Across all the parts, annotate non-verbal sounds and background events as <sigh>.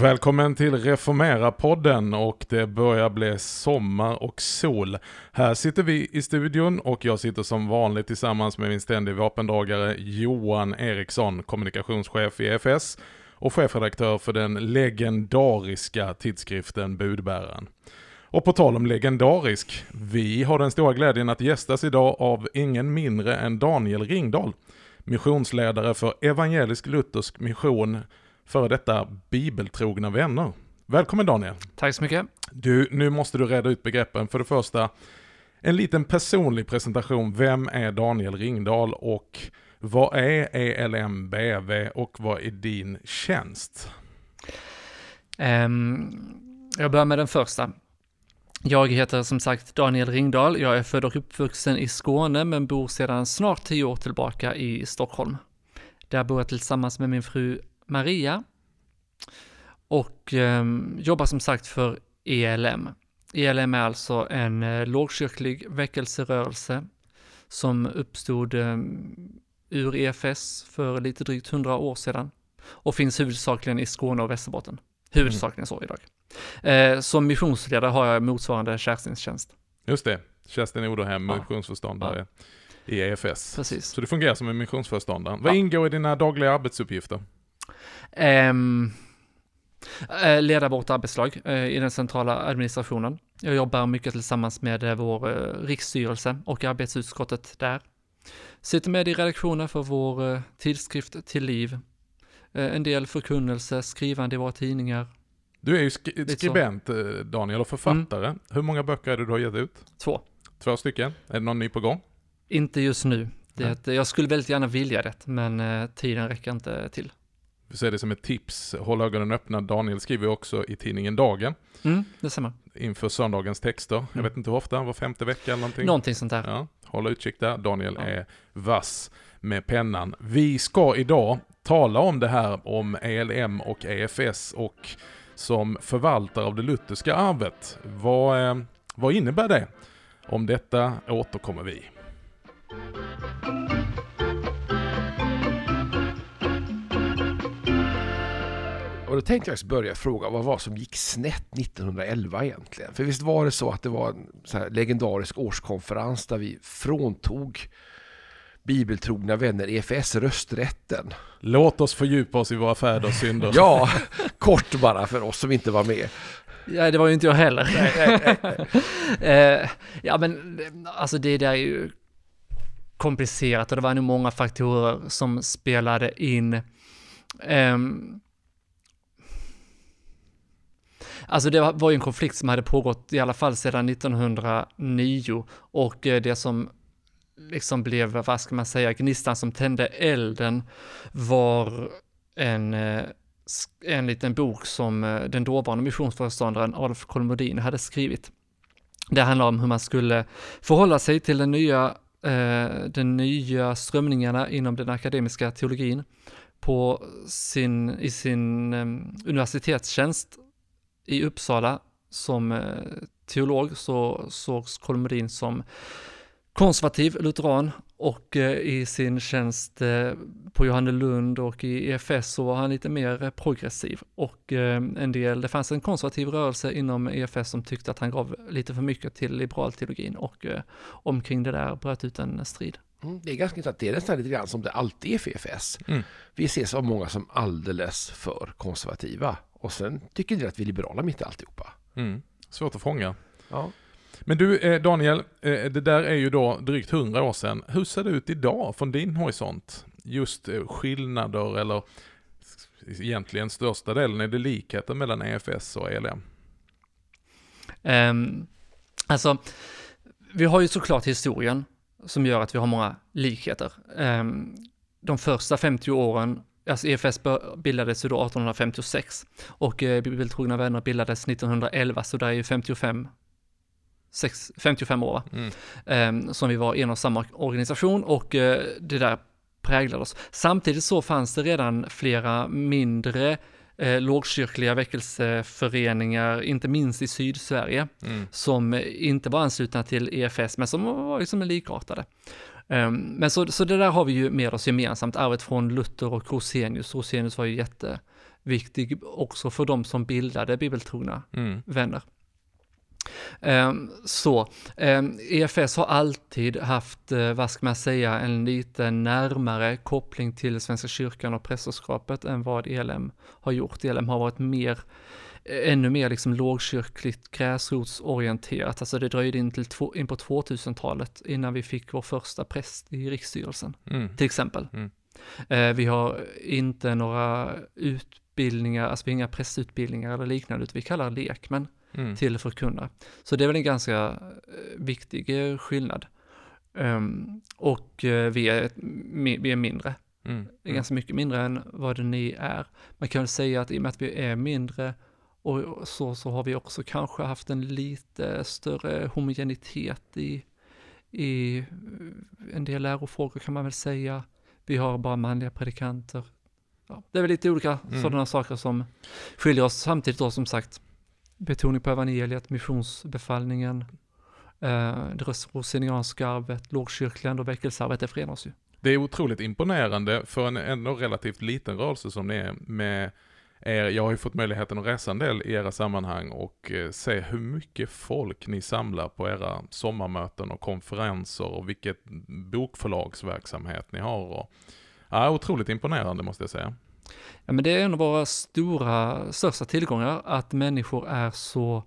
Välkommen till Reformera-podden och det börjar bli sommar och sol. Här sitter vi i studion och jag sitter som vanligt tillsammans med min ständige vapendragare Johan Eriksson, kommunikationschef i EFS och chefredaktör för den legendariska tidskriften Budbäraren. Och på tal om legendarisk, vi har den stora glädjen att gästas idag av ingen mindre än Daniel Ringdahl, missionsledare för Evangelisk Luthersk Mission före detta bibeltrogna vänner. Välkommen Daniel! Tack så mycket! Du, nu måste du reda ut begreppen. För det första, en liten personlig presentation. Vem är Daniel Ringdahl och vad är ELMBV och vad är din tjänst? Um, jag börjar med den första. Jag heter som sagt Daniel Ringdahl. Jag är född och uppvuxen i Skåne men bor sedan snart tio år tillbaka i Stockholm. Där bor jag tillsammans med min fru Maria och eh, jobbar som sagt för ELM. ELM är alltså en eh, lågkyrklig väckelserörelse som uppstod eh, ur EFS för lite drygt hundra år sedan och finns huvudsakligen i Skåne och Västerbotten. Huvudsakligen så idag. Eh, som missionsledare har jag motsvarande Kerstins Just det, Kerstin Oderhem, ja. missionsförståndare ja. i EFS. Precis. Så du fungerar som en missionsföreståndare. Vad ja. ingår i dina dagliga arbetsuppgifter? Um, leda vårt arbetslag uh, i den centrala administrationen. Jag jobbar mycket tillsammans med uh, vår riksstyrelse och arbetsutskottet där. Sitter med i redaktionen för vår tidskrift Till liv. En del förkunnelse, skrivande i våra tidningar. Du är ju sk skribent Daniel och författare. Mm. Hur många böcker är det du har gett ut? Två. Två stycken. Är det någon ny på gång? Inte just nu. Det, jag skulle väldigt gärna vilja det, men tiden räcker inte till ser det som ett tips. Håll ögonen öppna. Daniel skriver också i tidningen Dagen. Mm, detsamma. Inför söndagens texter. Mm. Jag vet inte hur ofta, var femte vecka eller någonting. Någonting sånt där. Ja, håll utkik där. Daniel ja. är vass med pennan. Vi ska idag tala om det här om ELM och EFS och som förvaltare av det lutherska arvet. Vad, eh, vad innebär det? Om detta återkommer vi. Och då tänkte jag börja fråga vad var som gick snett 1911 egentligen? För visst var det så att det var en så legendarisk årskonferens där vi fråntog bibeltrogna vänner EFS rösträtten. Låt oss fördjupa oss i våra fäders synder. ja, kort bara för oss som inte var med. Ja, det var ju inte jag heller. Nej, nej, nej. uh, ja, men alltså det där är ju komplicerat och det var nog många faktorer som spelade in. Um, Alltså det var ju en konflikt som hade pågått i alla fall sedan 1909 och eh, det som liksom blev, vad ska man säga, gnistan som tände elden var en, eh, en liten bok som eh, den dåvarande missionsföreståndaren Adolf Kolmodin hade skrivit. Det handlar om hur man skulle förhålla sig till den nya, den nya strömningarna inom den akademiska teologin på sin, i sin universitetstjänst i Uppsala som eh, teolog så sågs Kolmodin som konservativ lutheran och eh, i sin tjänst eh, på Johannelund och i EFS så var han lite mer progressiv och en del, det fanns en konservativ rörelse inom EFS som tyckte att han gav lite för mycket till liberalteologin och omkring det där bröt ut en strid. Mm, det är ganska intressant. Det är nästan lite grann som det alltid är för EFS. Mm. Vi ses av många som alldeles för konservativa. Och sen tycker ni att vi är liberala mitt i alltihopa. Mm. Svårt att fånga. Ja. Men du eh, Daniel, eh, det där är ju då drygt hundra år sedan. Hur ser det ut idag från din horisont? Just eh, skillnader eller egentligen största delen, är det likheter mellan EFS och ELM? Um, ehm, alltså, vi har ju såklart historien som gör att vi har många likheter. Um, de första 50 åren Alltså EFS bildades ju då 1856 och eh, Bibeltrogna vänner bildades 1911, så det är ju 55 6, 55 år mm. eh, som vi var en och samma organisation och eh, det där präglade oss. Samtidigt så fanns det redan flera mindre eh, lågkyrkliga väckelseföreningar, inte minst i Sydsverige, mm. som inte var anslutna till EFS, men som var liksom likartade. Um, men så, så det där har vi ju med oss gemensamt, arvet från Luther och Rosenius. Rosenius var ju jätteviktig också för de som bildade bibeltrogna Mm. vänner. Um, så, EFS har alltid haft, uh, vad ska man säga, en lite närmare koppling till Svenska kyrkan och prästerskapet än vad ELM har gjort. ELM har varit mer, eh, ännu mer liksom lågkyrkligt gräsrotsorienterat. Alltså det dröjde in, till två, in på 2000-talet innan vi fick vår första präst i riksstyrelsen, Mm. till exempel. Mm. Eh, vi har inte några utbildningar, alltså vi har inga prästutbildningar eller liknande, utan vi kallar lekmän Mm. till förkunnare. Så det är väl en ganska eh, viktig eh, skillnad. Ehm, och eh, vi, är, vi är mindre, Mm. Det är ganska mycket mindre än vad ni är. Man kan väl säga att i och med att vi är mindre och så, så har vi också kanske haft en lite större homogenitet i, i en del lärofrågor kan man väl säga. Vi har bara manliga predikanter. Ja, det är väl lite olika Mm. sådana saker som skiljer oss. Samtidigt då som sagt, betoning på evangeliet, missionsbefallningen, eh, det rosenianska arvet, lågkyrkliga och väckelsearvet, det förenar oss ju. Det är otroligt imponerande för en ändå relativt liten rörelse som det är med er. Jag har ju fått möjligheten att resa en del i era sammanhang och eh, se hur mycket folk ni samlar på era sommarmöten och konferenser och vilket bokförlagsverksamhet ni har. Och, ja, otroligt imponerande måste jag säga. Ja, men det är en av våra stora, största tillgångar, att människor är så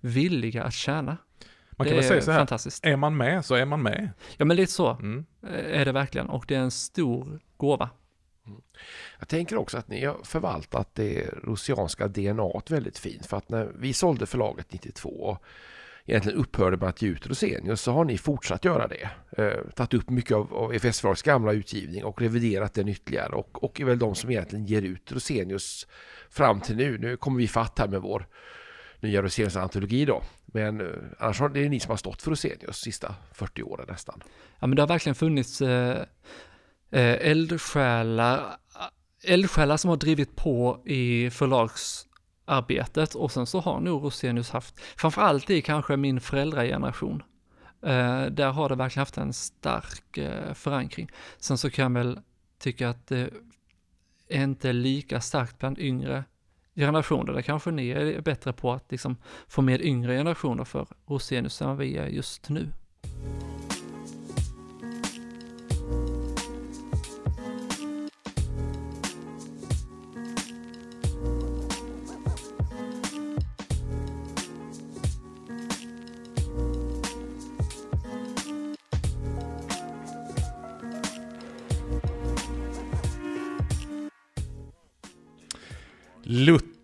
villiga att tjäna. Man det kan väl är säga så här, fantastiskt. är man med så är man med. Ja, men lite så Mm. eh, är det verkligen, och det är en stor gåva. Mm. Jag tänker också att ni har förvaltat det rosianska DNA väldigt fint. För att när vi sålde förlaget 92 och egentligen upphörde med att ge ut Rosenius så har ni fortsatt göra det. Eh, tagit upp mycket av, av FS förlags gamla utgivning och reviderat den ytterligare och, och är väl de som egentligen ger ut Rosenius fram till nu. Nu kommer vi fatt här med vår nya Rosenius antologi då. Men eh, annars har det är ni som har stått för Rosenius sista 40 åren nästan. Ja, men det har verkligen funnits eh, Eh, eldsjälar, eldsjälar som har drivit på i förlagsarbetet och sen så har nog Rosenius haft, framförallt i kanske min föräldrageneration, eh, där har det verkligen haft en stark eh, förankring. Sen så kan jag väl tycka att det är inte lika starkt bland yngre generationer, där kanske ni är bättre på att liksom få med yngre generationer för Rosenius än vad vi är just nu.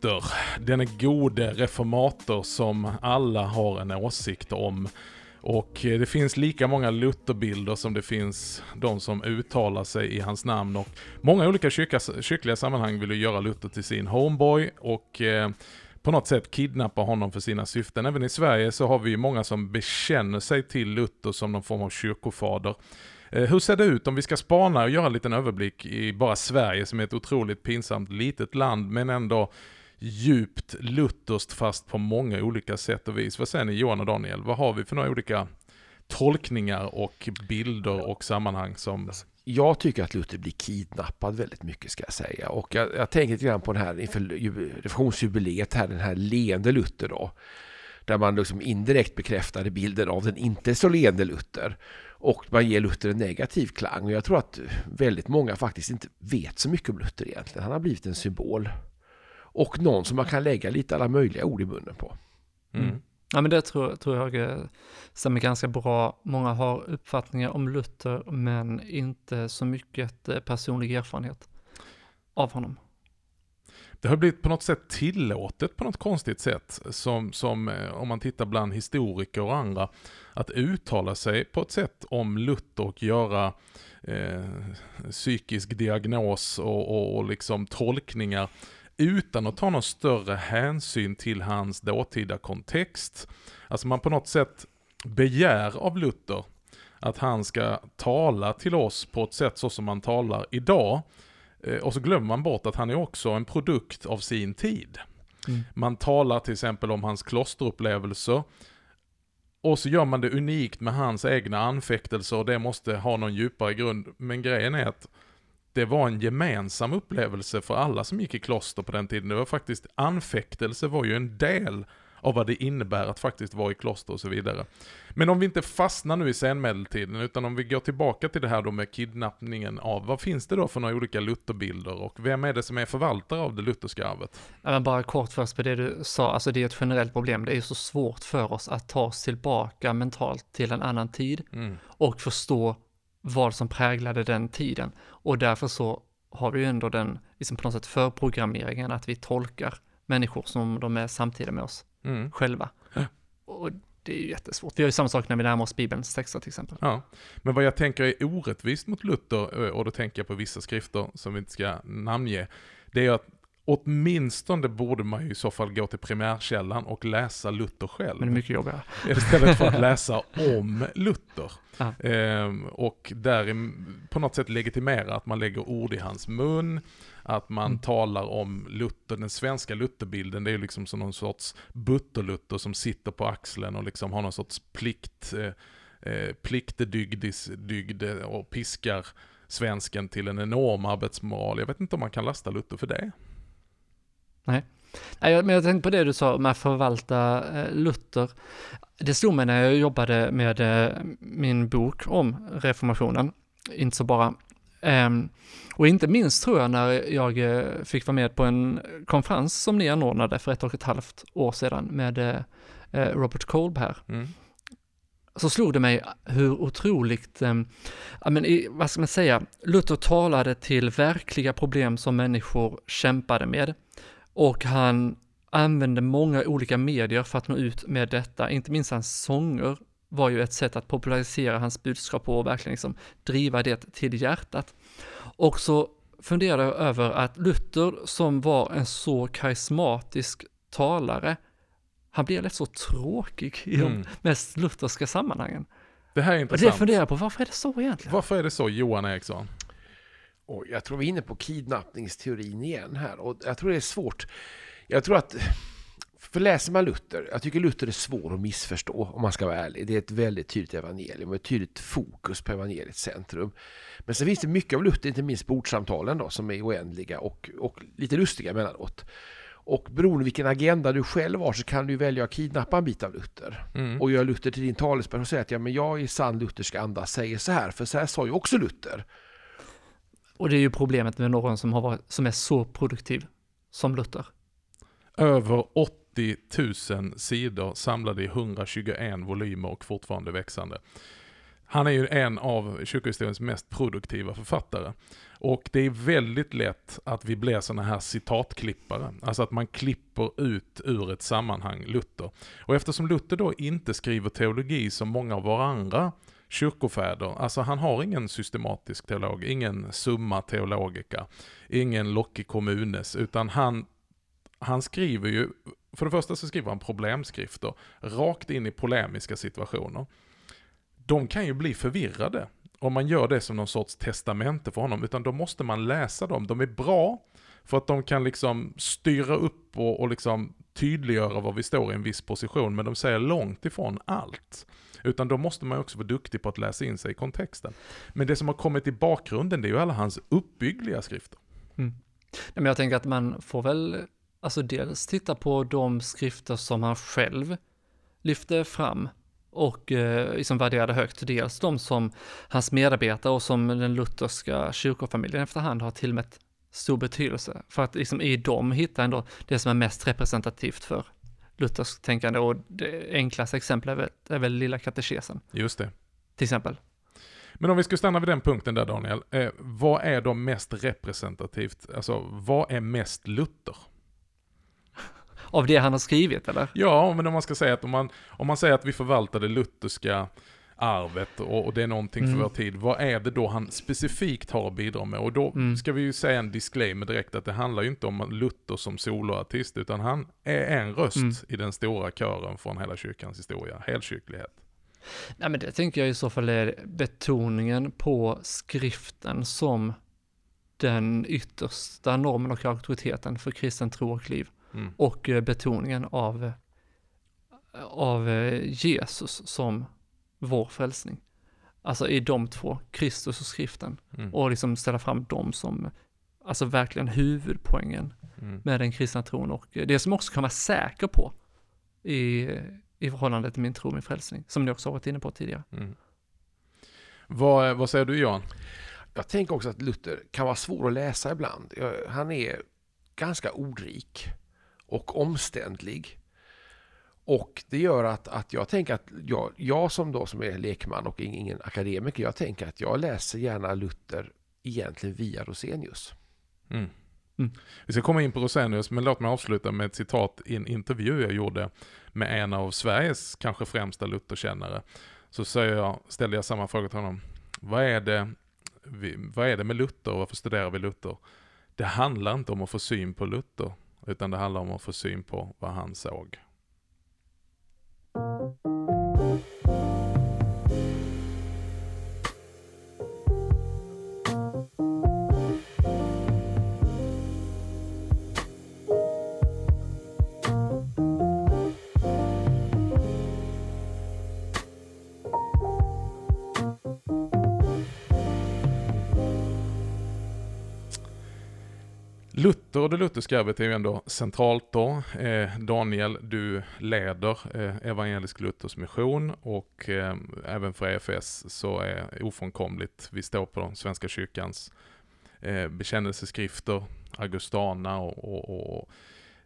Luther, den gode reformator som alla har en åsikt om. Och eh, det finns lika många Lutherbilder som det finns de som uttalar sig i hans namn. Och många olika kyrka, kyrkliga sammanhang vill ju göra Luther till sin homeboy och eh, på något sätt kidnappa honom för sina syften. Även i Sverige så har vi ju många som bekänner sig till Luther som någon form av kyrkofader. Eh, hur ser det ut om vi ska spana och göra en liten överblick i bara Sverige som är ett otroligt pinsamt litet land men ändå djupt lutherskt fast på många olika sätt och vis. Vad säger ni Johan och Daniel? Vad har vi för några olika tolkningar och bilder och sammanhang som... Jag tycker att Luther blir kidnappad väldigt mycket ska jag säga. Och jag, jag tänker lite grann på den här inför ju- reformationsjubileet här, den här leende Luther då. Där man liksom indirekt bekräftade bilden av den inte så leende Luther. Och man ger Luther en negativ klang. Och jag tror att väldigt många faktiskt inte vet så mycket om Luther egentligen. Han har blivit en symbol. Och någon som man kan lägga lite alla möjliga ord i munnen på. Mm. Ja men det tror, tror jag stämmer ganska bra. Många har uppfattningar om Luther men inte så mycket eh, personlig erfarenhet av honom. Det har blivit på något sätt tillåtet på något konstigt sätt, som, som eh, om man tittar bland historiker och andra, att uttala sig på ett sätt om Luther och göra eh, psykisk diagnos och, och, och liksom tolkningar utan att ta någon större hänsyn till hans dåtida kontext. Alltså man på något sätt begär av Luther att han ska tala till oss på ett sätt så som man talar idag. Eh, Och så glömmer man bort att han är också en produkt av sin tid. Mm. Man talar till exempel om hans klosterupplevelser och så gör man det unikt med hans egna anfäktelser och det måste ha någon djupare grund. Men grejen är att det var en gemensam upplevelse för alla som gick i kloster på den tiden. Det var faktiskt, anfäktelse var ju en del av vad det innebär att faktiskt vara i kloster och så vidare. Men om vi inte fastnar nu i senmedeltiden, utan om vi går tillbaka till det här då med kidnappningen av, vad finns det då för några olika Lutherbilder och vem är det som är förvaltare av det lutherska arvet? Men bara kort först på det du sa, alltså det är ett generellt problem. Det är ju så svårt för oss att ta oss tillbaka mentalt till en annan tid Mm. och förstå vad som präglade den tiden. Och därför så har vi ju ändå den, liksom på något sätt förprogrammeringen att vi tolkar människor som de är samtida med oss Mm. själva. Ja. Och det är ju jättesvårt. Vi gör ju samma sak när vi närmar oss Bibelns texter till exempel. Ja, men vad jag tänker är orättvist mot Luther, eh, och då tänker jag på vissa skrifter som vi inte ska namnge, det är att åtminstone borde man ju i så fall gå till primärkällan och läsa Luther själv. Men det är mycket jobbigare. <laughs> Istället för att <laughs> läsa om Luther. Ehm, och där på något sätt legitimera att man lägger ord i hans mun, att man Mm. talar om Luther, den svenska Lutherbilden, det är ju liksom som någon sorts butterlutter som sitter på axeln och liksom har någon sorts plikt, eh, eh, pliktdygdis- dygd eh, och piskar svensken till en enorm arbetsmoral. Jag vet inte om man kan lasta Luther för det. Nej, jag- men jag tänkte på det du sa med att förvalta eh, Luther. Det slog mig när jag jobbade med eh, min bok om reformationen, inte så bara. Ehm, och inte minst tror jag när jag eh, fick vara med på en konferens som ni anordnade för ett och ett halvt år sedan med Robert Kolb här. Mm. så slog det mig hur otroligt, eh, ja, men i, vad ska man säga, Luther talade till verkliga problem som människor kämpade med. Och han använde många olika medier för att nå ut med detta, inte minst hans sånger var ju ett sätt att popularisera hans budskap på och verkligen liksom driva det till hjärtat. Och så funderade jag över att Luther, som var en så karismatisk talare, han blev lätt så tråkig i de Mm. mest lutherska sammanhangen. Det här är Och det intressant. funderar jag på, varför är det så egentligen? Varför är det så, Johan Eriksson? Och jag tror vi är inne på kidnappningsteorin igen här. Och jag tror det är svårt. Jag tror att... För läser man Luther, jag tycker Luther är svår att missförstå om man ska vara ärlig. Det är ett väldigt tydligt evangelium och ett tydligt fokus på evangeliets centrum. Men sen finns det mycket av Luther, inte minst bordsamtalen då, som är oändliga och, och lite lustiga emellanåt. Och beroende vilken agenda du själv har så kan du välja att kidnappa en bit av Luther. Mm. Och göra Luther till din talesperson och säga att ja, men jag i sann luthersk anda säger så här, för så här sa ju också Luther. Och det är ju problemet med någon som, har varit, som är så produktiv som Luther. Över 80 000 sidor samlade i 121 volymer och fortfarande växande. Han är ju en av kyrkohistoriens mest produktiva författare. Och det är väldigt lätt att vi blir sådana här citatklippare. Alltså att man klipper ut ur ett sammanhang Luther. Och eftersom Luther då inte skriver teologi som många av våra andra kyrkofäder, alltså han har ingen systematisk teolog, ingen summa teologica, ingen Locke kommunes, utan han han skriver ju, för det första så skriver han problemskrifter rakt in i polemiska situationer. De kan ju bli förvirrade om man gör det som någon sorts testamente för honom, utan då måste man läsa dem. De är bra för att de kan liksom styra upp och, och liksom tydliggöra var vi står i en viss position, men de säger långt ifrån allt. Utan då måste man ju också vara duktig på att läsa in sig i kontexten. Men det som har kommit i bakgrunden, det är ju alla hans uppbyggliga skrifter. Mm. Nej, Men jag tänker att man får väl, alltså dels titta på de skrifter som han själv lyfte fram och eh, liksom värderade högt. Dels de som hans medarbetare och som den lutherska kyrkofamiljen efterhand har tillmätt stor betydelse. För att liksom i dem hitta ändå det som är mest representativt för lutherskt tänkande och det enklaste exemplet är väl, är väl lilla katekesen Just det. till exempel. Men om vi ska stanna vid den punkten där Daniel, eh, vad är då mest representativt? Alltså vad är mest Luther? Av det han har skrivit eller? Ja, men om man ska säga att om man, om man säger att vi förvaltar det lutherska arvet och, och det är någonting Mm. för vår tid, vad är det då han specifikt har att bidra med? Och då Mm. ska vi ju säga en disclaimer direkt att det handlar ju inte om Luther som soloartist, utan han är en röst Mm. i den stora kören från hela kyrkans historia, helkyrklighet. Nej men det tänker jag i så fall är betoningen på skriften som den yttersta normen och auktoriteten för kristen tro och liv. Mm. Och eh, betoningen av av eh, Jesus som vår frälsning. Alltså i de två, Kristus och skriften. Mm. Och liksom ställa fram dem som, alltså verkligen huvudpoängen Mm. med den kristna tron och det som också kan vara säker på i, i förhållande till min tro, min frälsning, som ni också har varit inne på tidigare. Mm. Vad, vad säger du Johan? Jag tänker också att Luther kan vara svår att läsa ibland. Han är ganska ordrik och omständlig. Och det gör att, att jag tänker att jag, jag som då som är lekman och ing- ingen akademiker, jag tänker att jag läser gärna Luther egentligen via Rosenius. Mm. Mm. Vi ska komma in på Rosenius, men låt mig avsluta med ett citat i en intervju jag gjorde med en av Sveriges kanske främsta Lutherkännare. Så säger jag, ställde jag samma fråga till honom. Vad är, det, vi, vad är det med Luther och varför studerar vi Luther? Det handlar inte om att få syn på Luther, utan det handlar om att få syn på vad han såg. Luther och det lutherska arvet är ju ändå centralt då. Eh, Daniel, du leder eh, Evangelisk Luthers mission och eh, även för EFS så är ofrånkomligt, vi står på den Svenska kyrkans eh, bekännelseskrifter, Augustana och, och, och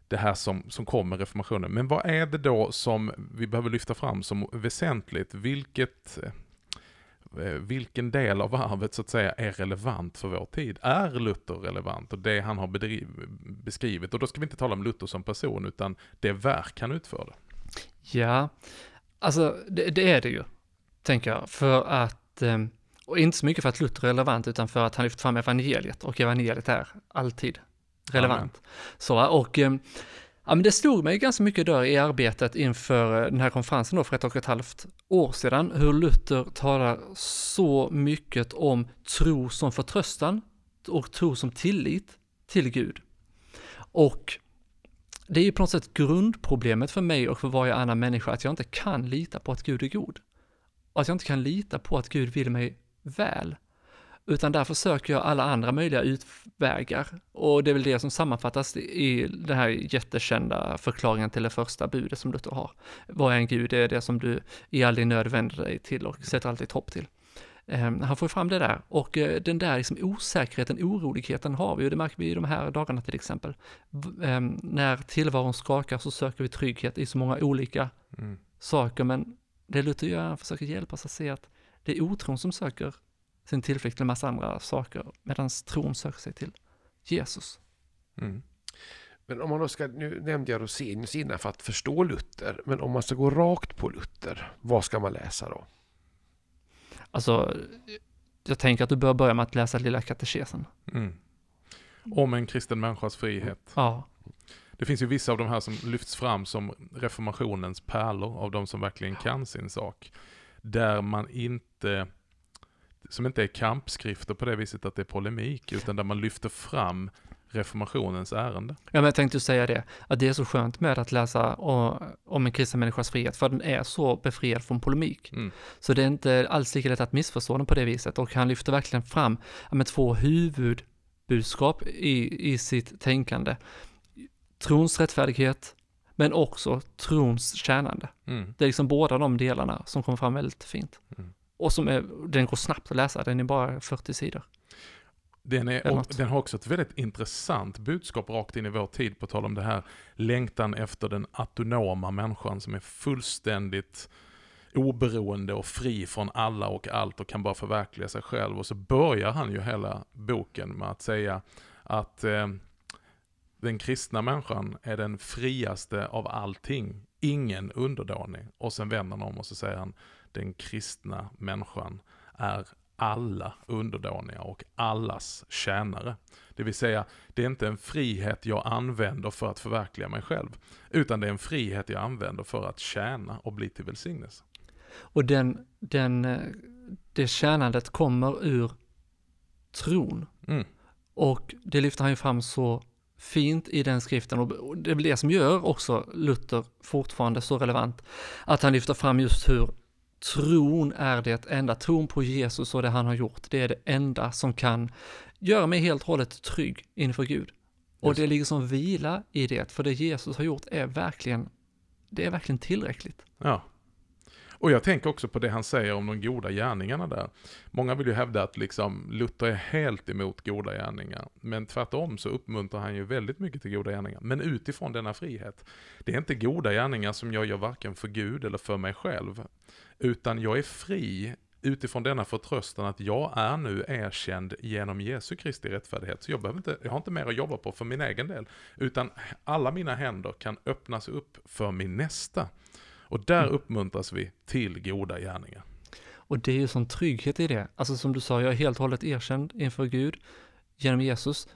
det här som, som kommer reformationen. Men vad är det då som vi behöver lyfta fram som väsentligt? Vilket, eh, vilken del av arvet så att säga är relevant för vår tid? Är Luther relevant och det han har bedriv, beskrivit? Och då ska vi inte tala om Luther som person utan det verk han utförde. Ja, alltså det, det är det ju, tänker jag, för att, eh, och inte så mycket för att Luther är relevant, utan för att han lyft fram evangeliet, och evangeliet är alltid relevant. Så, och eh, ja, men det slog mig ganska mycket där i arbetet inför eh, den här konferensen då för ett och ett halvt år sedan, hur Luther talar så mycket om tro som förtröstan och tro som tillit till Gud. Och det är ju på något sätt grundproblemet för mig och för varje annan människa att jag inte kan lita på att Gud är god. Och att jag inte kan lita på att Gud vill mig väl. Utan därför söker jag alla andra möjliga utvägar. Och det är väl det som sammanfattas i den här jättekända förklaringen till det första budet som Luther har. Vad är en Gud? Det är det som du i all din nöd vänder dig till och sätter alltid hopp till. Eh, han får fram det där och eh, den där liksom osäkerheten, oroligheten har vi och det märker vi i de här dagarna till exempel. V- eh, när tillvaron skakar så söker vi trygghet i så många olika Mm. saker, men det Luther gör, han försöker hjälpa oss att se att det är otron som söker sin tillflykt till en massa andra saker, medan tron söker sig till Jesus. Mm. Men om man då ska, nu nämnde jag Rosenius innan för att förstå Luther, men om man ska gå rakt på Luther, vad ska man läsa då? Alltså, jag tänker att du bör börja med att läsa Lilla katekesen. Mm. Om en kristen människas frihet. Ja, Det finns ju vissa av de här som lyfts fram som reformationens pärlor av de som verkligen kan sin sak. Där man inte, som inte är kampskrifter på det viset att det är polemik, utan där man lyfter fram reformationens ärende. Ja, men jag tänkte säga det, att det är så skönt med att läsa om en kristen människas frihet, för den är så befriad från polemik. Mm. Så det är inte alls lika lätt att missförstå den på det viset, och han lyfter verkligen fram men två huvudbudskap i, i sitt tänkande. Trons rättfärdighet, men också trons tjänande. Mm. Det är liksom båda de delarna som kommer fram väldigt fint. Mm. Och som är, den går snabbt att läsa, den är bara 40 sidor. Den, är, den har också ett väldigt intressant budskap rakt in i vår tid, på tal om det här längtan efter den autonoma människan som är fullständigt oberoende och fri från alla och allt och kan bara förverkliga sig själv. Och så börjar han ju hela boken med att säga att eh, den kristna människan är den friaste av allting, ingen underdånig. Och sen vänder han om och så säger han, den kristna människan är alla underdåniga och allas tjänare. Det vill säga, det är inte en frihet jag använder för att förverkliga mig själv, utan det är en frihet jag använder för att tjäna och bli till välsignelse. Och den, den, eh, det tjänandet kommer ur tron. Mm. Och det lyfter han ju fram så fint i den skriften och det är väl det som gör också Luther fortfarande så relevant. Att han lyfter fram just hur tron är det enda, tron på Jesus och det han har gjort, det är det enda som kan göra mig helt och hållet trygg inför Gud. Och Just. det ligger som vila i det, för det Jesus har gjort är verkligen, det är verkligen tillräckligt. Ja. Och jag tänker också på det han säger om de goda gärningarna där. Många vill ju hävda att liksom Luther är helt emot goda gärningar. Men tvärtom så uppmuntrar han ju väldigt mycket till goda gärningar. Men utifrån denna frihet. Det är inte goda gärningar som jag gör varken för Gud eller för mig själv. Utan jag är fri utifrån denna förtröstan att jag är nu erkänd genom Jesu Kristi rättfärdighet. Så jag, behöver inte, jag har inte mer att jobba på för min egen del. Utan alla mina händer kan öppnas upp för min nästa. Och där uppmuntras vi till goda gärningar. Och det är ju sån trygghet i det. Alltså som du sa, jag är helt och hållet erkänd inför Gud genom Jesus.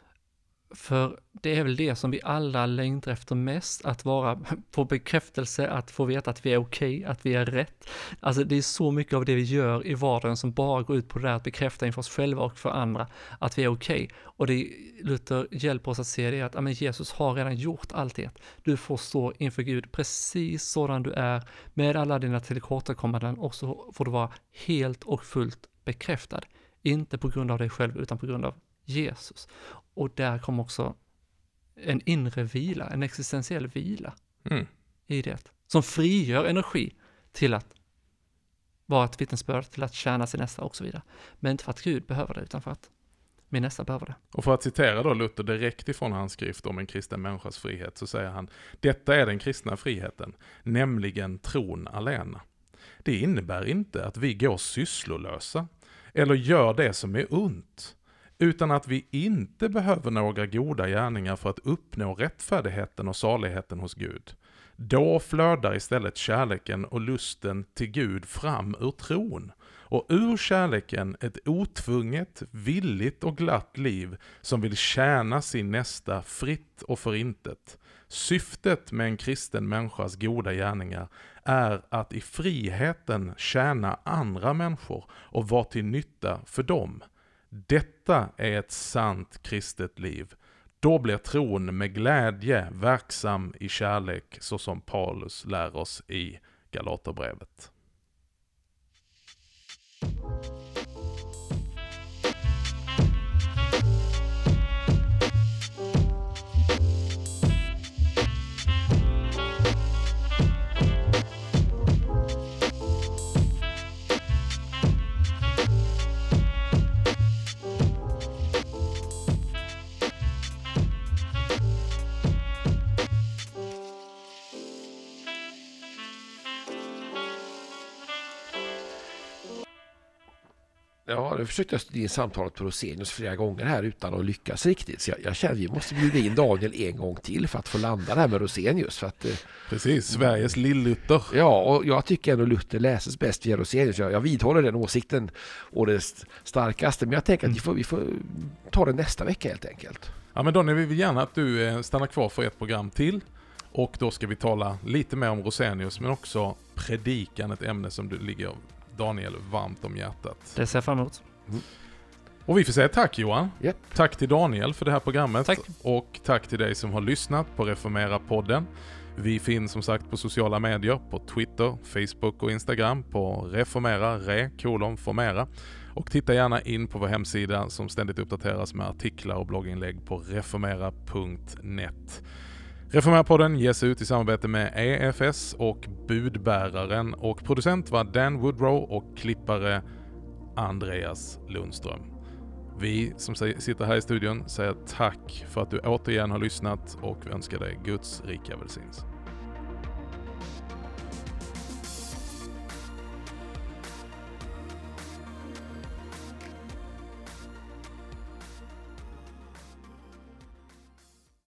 För det är väl det som vi alla längtar efter mest, att vara <laughs> på bekräftelse, att få veta att vi är okej, att vi är rätt. Alltså det är så mycket av det vi gör i vardagen som bara går ut på det där att bekräfta inför oss själva och för andra att vi är okej. Och det Luther hjälper oss att se det att men Jesus har redan gjort allt det. Du får stå inför Gud precis sådan du är, med alla dina tillkortakommanden och så får du vara helt och fullt bekräftad. Inte på grund av dig själv utan på grund av Jesus. Och där kommer också en inre vila, en existentiell vila Mm. i det. Som frigör energi till att vara ett vittnesbörd, till att tjäna sin nästa och så vidare. Men inte för att Gud behöver det, utan för att min nästa behöver det. Och för att citera då Luther direkt ifrån hans skrift om en kristen människas frihet så säger han Detta är den kristna friheten, nämligen tron alena. Det innebär inte att vi går sysslolösa eller gör det som är ont, utan att vi inte behöver några goda gärningar för att uppnå rättfärdigheten och saligheten hos Gud. Då flödar istället kärleken och lusten till Gud fram ur tron. Och ur kärleken ett otvunget, villigt och glatt liv som vill tjäna sin nästa fritt och förintet. Syftet med en kristen människas goda gärningar är att i friheten tjäna andra människor och vara till nytta för dem. Detta är ett sant kristet liv. Då blir tron med glädje verksam i kärlek så som Paulus lär oss i Galaterbrevet. Ja, nu försökte jag studera samtalet på Rosenius flera gånger här utan att lyckas riktigt. Så jag, jag känner att vi måste bjuda in Daniel en gång till för att få landa det här med Rosenius. För att, eh, Precis, Sveriges lill-Luther. ja, och jag tycker ändå Luther läses bäst via Rosenius. Jag, jag vidhåller den åsikten och det st- starkaste. Men jag tänker att vi får, vi får ta det nästa vecka helt enkelt. Ja men Daniel, vi vill gärna att du eh, stannar kvar för ett program till. Och då ska vi tala lite mer om Rosenius, men också predikan, ett ämne som du ligger Daniel varmt om hjärtat. Det ser jag fram emot. Och vi får säga tack Johan. Japp. Tack till Daniel för det här programmet. Tack. Och tack till dig som har lyssnat på Reformera-podden. Vi finns som sagt på sociala medier, på Twitter, Facebook och Instagram på reformera, re, kolon, formera. Och titta gärna in på vår hemsida som ständigt uppdateras med artiklar och blogginlägg på reformera.net. Reformerpodden ges ut i samarbete med EFS och Budbäraren och producent var Dan Woodrow och klippare Andreas Lundström. Vi som sitter här i studion säger tack för att du återigen har lyssnat och vi önskar dig Guds rika välsignelse.